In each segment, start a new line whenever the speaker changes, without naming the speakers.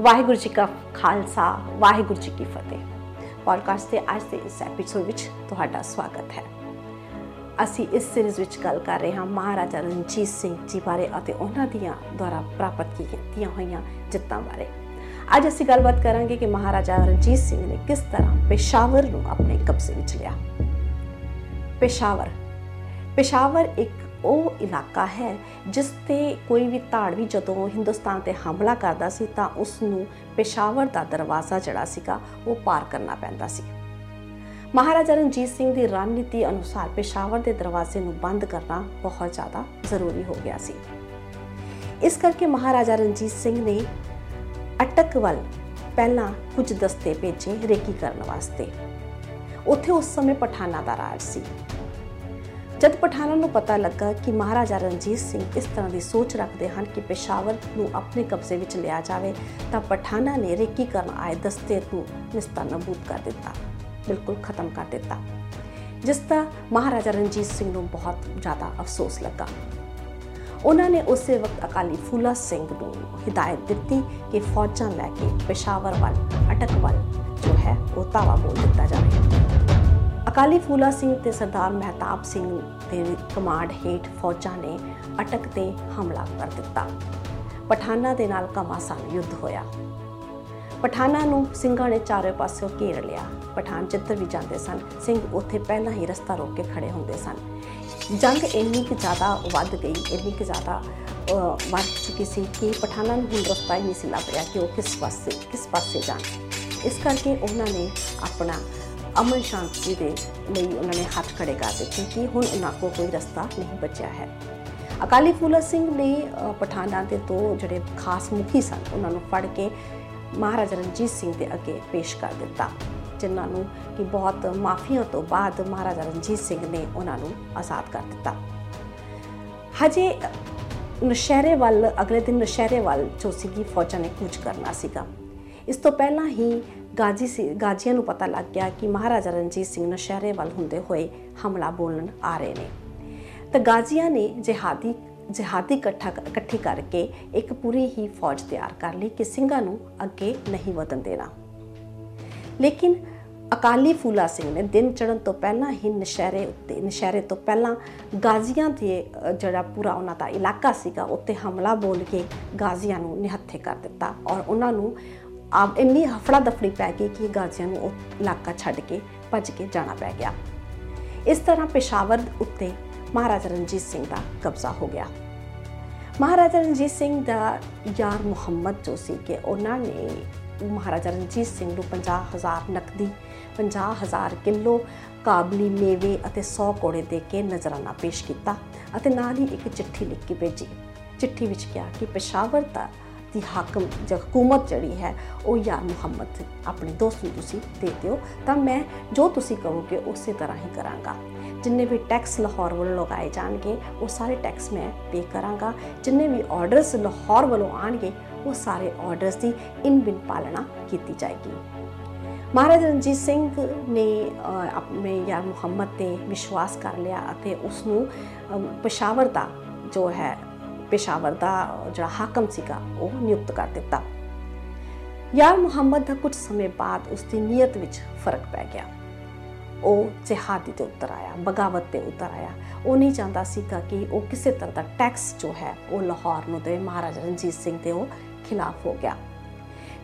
ਵਾਹਿਗੁਰੂ ਜੀ ਕਾ ਖਾਲਸਾ, ਵਾਹਿਗੁਰੂ ਜੀ ਕੀ ਫਤਿਹ। ਪੋਡਕਾਸਟ ਦੇ ਅੱਜ ਦੇ ਇਸ ਐਪੀਸੋਡ ਵਿੱਚ ਤੁਹਾਡਾ ਸਵਾਗਤ ਹੈ। ਅਸੀਂ ਇਸ ਸੀਰੀਜ਼ ਵਿੱਚ ਗੱਲ ਕਰ ਰਹੇ ਹਾਂ ਮਹਾਰਾਜਾ ਰਣਜੀਤ ਸਿੰਘ ਜੀ ਬਾਰੇ ਅਤੇ ਉਹਨਾਂ ਦੀਆਂ ਦੁਆਰਾ ਪ੍ਰਾਪਤ ਕੀਤੀਆਂ ਹੋਈਆਂ ਜਿੱਤਾਂ ਬਾਰੇ। ਅੱਜ ਅਸੀਂ ਗੱਲਬਾਤ ਕਰਾਂਗੇ ਕਿ ਮਹਾਰਾਜਾ ਰਣਜੀਤ ਸਿੰਘ ਨੇ ਕਿਸ ਤਰ੍ਹਾਂ ਪੇਸ਼ਾਵਰ ਨੂੰ ਆਪਣੇ ਕਬਜ਼ੇ ਵਿੱਚ ਲਿਆ। ਪੇਸ਼ਾਵਰ। ਪੇਸ਼ਾਵਰ ਇੱਕ ਉਹ ਇਲਾਕਾ ਹੈ ਜਿਸ ਤੇ ਕੋਈ ਵੀ ਧਾੜਵੀ ਜਦੋਂ ਹਿੰਦੁਸਤਾਨ ਤੇ ਹਮਲਾ ਕਰਦਾ ਸੀ ਤਾਂ ਉਸ ਨੂੰ ਪੇਸ਼ਾਵਰ ਦਾ ਦਰਵਾਜ਼ਾ ਜਿਹੜਾ ਸੀਗਾ ਉਹ ਪਾਰ ਕਰਨਾ ਪੈਂਦਾ ਸੀ। ਮਹਾਰਾਜਾ ਰਣਜੀਤ ਸਿੰਘ ਦੀ ਰਣਨੀਤੀ ਅਨੁਸਾਰ ਪੇਸ਼ਾਵਰ ਦੇ ਦਰਵਾਜ਼ੇ ਨੂੰ ਬੰਦ ਕਰਨਾ ਬਹੁਤ ਜ਼ਿਆਦਾ ਜ਼ਰੂਰੀ ਹੋ ਗਿਆ ਸੀ। ਇਸ ਕਰਕੇ ਮਹਾਰਾਜਾ ਰਣਜੀਤ ਸਿੰਘ ਨੇ ਅਟਕ ਵੱਲ ਪਹਿਲਾਂ ਕੁਝ ਦਸਤੇ ਭੇਜੇ ਰੇਕੀ ਕਰਨ ਵਾਸਤੇ। ਉੱਥੇ ਉਸ ਸਮੇਂ ਪਠਾਨਾ ਦਾ ਰਾਜ ਸੀ। ਜਦ ਪਠਾਨਾਂ ਨੂੰ ਪਤਾ ਲੱਗਾ ਕਿ ਮਹਾਰਾਜਾ ਰਣਜੀਤ ਸਿੰਘ ਇਸ ਤਰ੍ਹਾਂ ਦੀ ਸੋਚ ਰੱਖਦੇ ਹਨ ਕਿ ਪੇਸ਼ਾਵਰ ਨੂੰ ਆਪਣੇ ਕਬਜ਼ੇ ਵਿੱਚ ਲਿਆ ਜਾਵੇ, ਤਾਂ ਪਠਾਨਾਂ ਨੇ ਰੇਕੀ ਕਰਨ ਆਏ ਦਸਤੇ ਨੂੰ ਨਿਸਤਾਨਾਬੂਦ ਕਰ ਦਿੱਤਾ, ਬਿਲਕੁਲ ਖਤਮ ਕਰ ਦਿੱਤਾ, ਜਿਸ ਦਾ ਮਹਾਰਾਜਾ ਰਣਜੀਤ ਸਿੰਘ ਨੂੰ ਬਹੁਤ ਜ਼ਿਆਦਾ ਅਫਸੋਸ ਲੱਗਾ। ਉਹਨਾਂ ਨੇ ਉਸੇ ਵਕਤ ਅਕਾਲੀ ਫੂਲਾ ਸਿੰਘ ਨੂੰ ਹਿਦਾਇਤ ਦਿੱਤੀ ਕਿ ਫੌਜਾਂ ਲੈ ਕੇ ਪੇਸ਼ਾਵਰ ਵੱਲ, ਅਟਕ ਵੱਲ ਜੋ ਹੈ, ਉਹ ਤਾਵਾ ਬੋਲ ਦਿੱਤਾ ਜਾਵੇ। ਅਕਾਲੀ ਫੂਲਾ ਸਿੰਘ ਤੇ ਸਰਦਾਰ ਮਹਿਤਾਬ ਸਿੰਘ ਦੇ ਕਮਾਂਡ ਹੇਠ ਫੌਜਾਂ ਨੇ ਅਟਕ ਤੇ ਹਮਲਾ ਕਰ ਦਿੱਤਾ। ਪਠਾਨਾਂ ਦੇ ਨਾਲ ਕਮਾਸਾਨ ਯੁੱਧ ਹੋਇਆ। ਪਠਾਨਾਂ ਨੂੰ ਸਿੰਘਾਂ ਨੇ ਚਾਰੇ ਪਾਸਿਓਂ ਘੇਰ ਲਿਆ। ਪਠਾਨ ਜਿੱਧਰ ਵੀ ਜਾਂਦੇ ਸਨ, ਸਿੰਘ ਉੱਥੇ ਪਹਿਲਾਂ ਹੀ ਰਸਤਾ ਰੋਕ ਕੇ ਖੜੇ ਹੁੰਦੇ ਸਨ। ਜੰਗ ਇੰਨੀ ਕਿ ਜ਼ਿਆਦਾ ਵੱਧ ਗਈ, ਇੰਨੀ ਕਿ ਜ਼ਿਆਦਾ ਵੱਧ ਚੁੱਕੀ ਸੀ ਕਿ ਪਠਾਨਾਂ ਨੂੰ ਹੁਣ ਰਸਤਾ ਹੀ ਨਹੀਂ ਸੀ ਲੱਭ ਰਿਹਾ ਕਿ ਉਹ ਕਿਸ ਪਾਸੇ ਕਿਸ ਪਾਸੇ ਜਾਣ। ਇਸ ਕਰਕੇ ਉਹਨਾਂ ਨੇ ਆਪਣਾ ਅਮਨ ਸ਼ਾਂਤੀ ਦੇ ਲਈ ਉਹਨਾਂ ਨੇ ਹੱਥ ਖੜੇ ਕਰ ਦਿੱਤੇ ਕਿ ਹੁਣ ਉਹਨਾਂ ਕੋਲ ਕੋਈ ਰਸਤਾ ਨਹੀਂ ਬਚਿਆ ਹੈ। ਅਕਾਲੀ ਫੂਲਾ ਸਿੰਘ ਨੇ ਪਠਾਨਾਂ ਦੇ ਦੋ ਜਿਹੜੇ ਖਾਸ ਮੁਖੀ ਸਨ, ਉਹਨਾਂ ਨੂੰ ਫੜ ਕੇ ਮਹਾਰਾਜਾ ਰਣਜੀਤ ਸਿੰਘ ਦੇ ਅੱਗੇ ਪੇਸ਼ ਕਰ ਦਿੱਤਾ, ਜਿਨ੍ਹਾਂ ਨੂੰ ਕਿ ਬਹੁਤ ਮਾਫੀਆਂ ਤੋਂ ਬਾਅਦ ਮਹਾਰਾਜਾ ਰਣਜੀਤ ਸਿੰਘ ਨੇ ਉਹਨਾਂ ਨੂੰ ਆਜ਼ਾਦ ਕਰ ਦਿੱਤਾ। ਹਜੇ ਨਸ਼ਹਿਰੇ ਵੱਲ, ਅਗਲੇ ਦਿਨ ਨਸ਼ਹਿਰੇ ਵੱਲ ਜੋ ਸੀਗੀ ਫੌਜਾਂ ਨੇ ਕੂਚ ਕਰਨਾ ਸੀਗਾ। ਇਸ ਤੋਂ ਪਹਿਲਾਂ ਹੀ ਗਾਜੀ ਸੀ, ਗਾਜੀਆਂ ਨੂੰ ਪਤਾ ਲੱਗ ਗਿਆ ਕਿ ਮਹਾਰਾਜਾ ਰਣਜੀਤ ਸਿੰਘ ਨਸ਼ਹਿਰੇ ਵੱਲ ਹੁੰਦੇ ਹੋਏ ਹਮਲਾ ਬੋਲਣ ਆ ਰਹੇ ਨੇ। ਤਾਂ ਗਾਜੀਆਂ ਨੇ ਜਿਹਾਦੀ ਜਿਹਾਦੀ ਇਕੱਠਾ ਇਕੱਠੀ ਕਰਕੇ ਇੱਕ ਪੂਰੀ ਹੀ ਫੌਜ ਤਿਆਰ ਕਰ ਲਈ ਕਿ ਸਿੰਘਾਂ ਨੂੰ ਅੱਗੇ ਨਹੀਂ ਵਧਣ ਦੇਣਾ। ਲੇਕਿਨ ਅਕਾਲੀ ਫੂਲਾ ਸਿੰਘ ਨੇ ਦਿਨ ਚੜਨ ਤੋਂ ਪਹਿਲਾਂ ਹੀ ਨਸ਼ਹਿਰੇ ਉੱਤੇ, ਨਸ਼ਹਿਰੇ ਤੋਂ ਪਹਿਲਾਂ ਗਾਜ਼ੀਆਂ ਦੇ ਜਿਹੜਾ ਪੂਰਾ ਉਹਨਾਂ ਦਾ ਇਲਾਕਾ ਸੀਗਾ, ਉੱਤੇ ਹਮਲਾ ਬੋਲ ਕੇ ਗਾਜ਼ੀਆਂ ਨੂੰ ਨਿਹੱਥੇ ਕਰ ਦਿੱਤਾ ਔਰ ਉਹਨਾਂ ਨੂੰ ਆਪ ਇੰਨੀ ਹਫੜਾ ਦਫੜੀ ਪੈ ਗਈ ਕਿ ਗਾਜ਼ੀਆਂ ਨੂੰ ਉਹ ਇਲਾਕਾ ਛੱਡ ਕੇ ਭੱਜ ਕੇ ਜਾਣਾ ਪੈ ਗਿਆ। ਇਸ ਤਰ੍ਹਾਂ ਪੇਸ਼ਾਵਰ ਉੱਤੇ ਮਹਾਰਾਜਾ ਰਣਜੀਤ ਸਿੰਘ ਦਾ ਕਬਜ਼ਾ ਹੋ ਗਿਆ। ਮਹਾਰਾਜਾ ਰਣਜੀਤ ਸਿੰਘ ਦਾ ਯਾਰ ਮੁਹੰਮਦ ਜੋ ਸੀ ਕਿ ਉਹਨਾਂ ਨੇ ਮਹਾਰਾਜਾ ਰਣਜੀਤ ਸਿੰਘ ਨੂੰ 50000 ਨਕਦੀ 50000 ਕਿਲੋ ਕਾਬਲੀ ਮੇਵੇ ਅਤੇ 100 ਕੋੜੇ ਦੇ ਕੇ ਨਜ਼ਰਾਨਾ ਪੇਸ਼ ਕੀਤਾ ਅਤੇ ਨਾਲ ਹੀ ਇੱਕ ਚਿੱਠੀ ਲਿਖ ਕੇ ਭੇਜੀ। ਚਿੱਠੀ ਵਿੱਚ ਕਿਹਾ ਕਿ ਪੇਸ਼ਾਵਰ ਦਾ ਦੀ ਹਾਕਮ ਜਾਂ ਹਕੂਮਤ ਜਿਹੜੀ ਹੈ, ਉਹ ਯਾਰ ਮੁਹੰਮਦ ਆਪਣੇ ਦੋਸਤ ਨੂੰ ਤੁਸੀਂ ਦੇ ਦਿਓ। ਤਾਂ ਮੈਂ ਜੋ ਤੁਸੀਂ ਕਹੋਗੇ, ਉਸੇ ਤਰ੍ਹਾਂ ਹੀ ਕਰਾਂਗਾ। ਜਿੰਨੇ ਵੀ ਟੈਕਸ ਲਾਹੌਰ ਵੱਲੋਂ ਲਗਾਏ ਜਾਣਗੇ, ਉਹ ਸਾਰੇ ਟੈਕਸ ਮੈਂ ਪੇ ਕਰਾਂਗਾ। ਜਿੰਨੇ ਵੀ ਆਰਡਰਸ ਲਾਹੌਰ ਵੱਲੋਂ ਆਣਗੇ ਉਹ ਸਾਰੇ ਆਰਡਰਸ ਦੀ ਇਨ ਬਿਨ ਪਾਲਣਾ ਕੀਤੀ ਜਾਏਗੀ। ਮਹਾਰਾਜਾ ਰਣਜੀਤ ਸਿੰਘ ਨੇ ਆਪਣੇ ਯਾਰ ਮੁਹੰਮਦ ਤੇ ਵਿਸ਼ਵਾਸ ਕਰ ਲਿਆ ਅਤੇ ਉਸ ਨੂੰ ਪਸ਼ਾਵਰ ਦਾ ਜੋ ਹੈ ਪੇਸ਼ਾਵਰ ਦਾ ਜਿਹੜਾ ਹਾਕਮ ਸੀਗਾ, ਉਹ ਨਿਯੁਕਤ ਕਰ ਦਿੱਤਾ। ਯਾਰ ਮੁਹੰਮਦ ਦਾ ਕੁਝ ਸਮੇਂ ਬਾਅਦ ਉਸ ਦੀ ਨੀਅਤ ਵਿੱਚ ਫ਼ਰਕ ਪੈ ਗਿਆ। ਉਹ ਜਿਹਾਦੀ ਤੇ ਉਤਰ ਆਇਆ, ਬਗਾਵਤ ਤੇ ਉਤਰ ਆਇਆ। ਉਹ ਨਹੀਂ ਚਾਹੁੰਦਾ ਸੀਗਾ ਕਿ ਉਹ ਕਿਸੇ ਤਰ੍ਹਾਂ ਦਾ ਟੈਕਸ ਜੋ ਹੈ, ਉਹ ਲਾਹੌਰ ਨੂੰ ਦੇ, ਮਹਾਰਾਜਾ ਰਣਜੀਤ ਸਿੰਘ ਦੇ ਉਹ ਖਿਲਾਫ ਹੋ ਗਿਆ।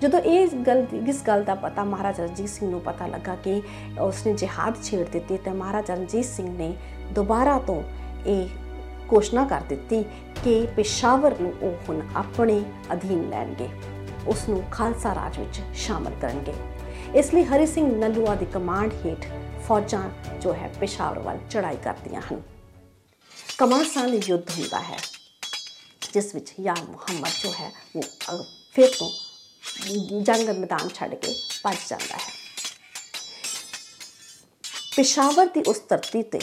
ਜਦੋਂ ਇਹ ਗੱਲ ਇਸ ਗੱਲ ਦਾ ਪਤਾ ਮਹਾਰਾਜਾ ਰਣਜੀਤ ਸਿੰਘ ਨੂੰ ਪਤਾ ਲੱਗਾ ਕਿ ਉਸਨੇ ਜਿਹਾਦ ਛੇੜ ਦਿੱਤੀ, ਤੇ ਮਹਾਰਾਜਾ ਰਣਜੀਤ ਸਿੰਘ ਨੇ ਦੁਬਾਰਾ ਤੋਂ ਇਹ ਘੋਸ਼ਣਾ ਕਰ ਦਿੱਤੀ ਕਿ ਪੇਸ਼ਾਵਰ ਨੂੰ ਉਹ ਹੁਣ ਆਪਣੇ ਅਧੀਨ ਲੈਣਗੇ। ਉਸ ਨੂੰ ਖਾਲਸਾ ਰਾਜ ਵਿੱਚ ਸ਼ਾਮਲ ਕਰਨਗੇ। ਇਸ ਲਈ ਹਰੀ ਸਿੰਘ ਨਲੂਆ ਦੀ ਕਮਾਂਡ ਹੇਠ ਫੌਜਾਂ ਜੋ ਹੈ ਪੇਸ਼ਾਵਰ ਵੱਲ ਚੜਾਈ ਕਰਦੀਆਂ ਹਨ। ਕਮਾਸਾਨ ਯੁੱਧ ਹੁੰਦਾ ਹੈ, ਜਿਸ ਵਿੱਚ ਯਾਰ ਮੁਹੰਮਦ ਜੋ ਹੈ ਉਹ ਫਿਰ ਤੋਂ ਜੰਗ ਮੈਦਾਨ ਛੱਡ ਕੇ ਭੱਜ ਜਾਂਦਾ ਹੈ। ਪੇਸ਼ਾਵਰ ਦੀ ਉਸ ਧਰਤੀ ਤੇ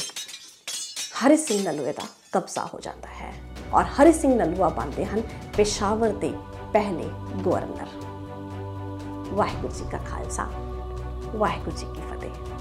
ਹਰੀ ਸਿੰਘ ਨਲੂਏ ਦਾ ਕਬਜ਼ਾ ਹੋ ਜਾਂਦਾ ਹੈ। ਔਰ ਹਰੀ ਸਿੰਘ ਨਲੂਆ ਬਣਦੇ ਹਨ ਪੇਸ਼ਾਵਰ ਦੇ ਪਹਿਲੇ ਗਵਰਨਰ। ਵਾਹਿਗੁਰੂ ਜੀ ਕਾ ਖਾਲਸਾ, ਵਾਹਿਗੁਰੂ ਜੀ ਕੀ ਫਤਿਹ।